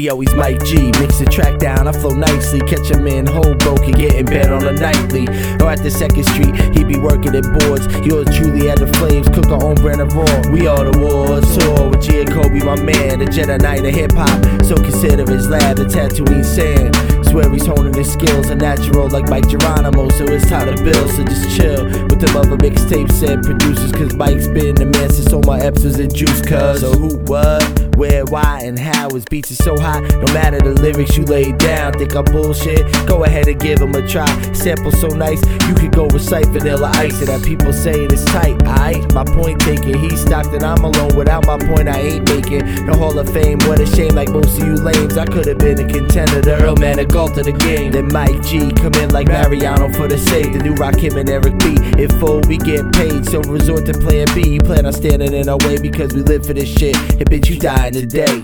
yo, he's Mike G. Mix the track down, I flow nicely. Catch him in Hoboken, getting bed on a nightly. Or at the second street, he be working at boards. Yours truly at the flames, cook our own brand of raw. We all the wars, tour with G and Kobe, my man. The Jedi Knight of hip hop. So consider his lab the Tatooine sand. Swear he's honing his skills, a natural like Mike Geronimo. So it's time to build, so just chill with them other mixtapes and producers. Cause Mike's been the man since all my eps was in juice. Cuz so who, what, where, why, and how his beats are so hot. No matter the lyrics you lay down, think I'm bullshit. Go ahead and give him a try. Sample so nice, you could go recite vanilla ice. And that people saying it's tight, aight. My point taken, he's stocked and I'm alone. Without my point, I ain't making the Hall of Fame. What a shame, like most of you lames. I could have been a contender, the Earl man, a goal to the game. Then Mike G come in like Mariano for the save. The new Rakim and Eric B. If full, we get paid, so resort to plan B. You plan on standing in our way because we live for this shit. And bitch, you dying today.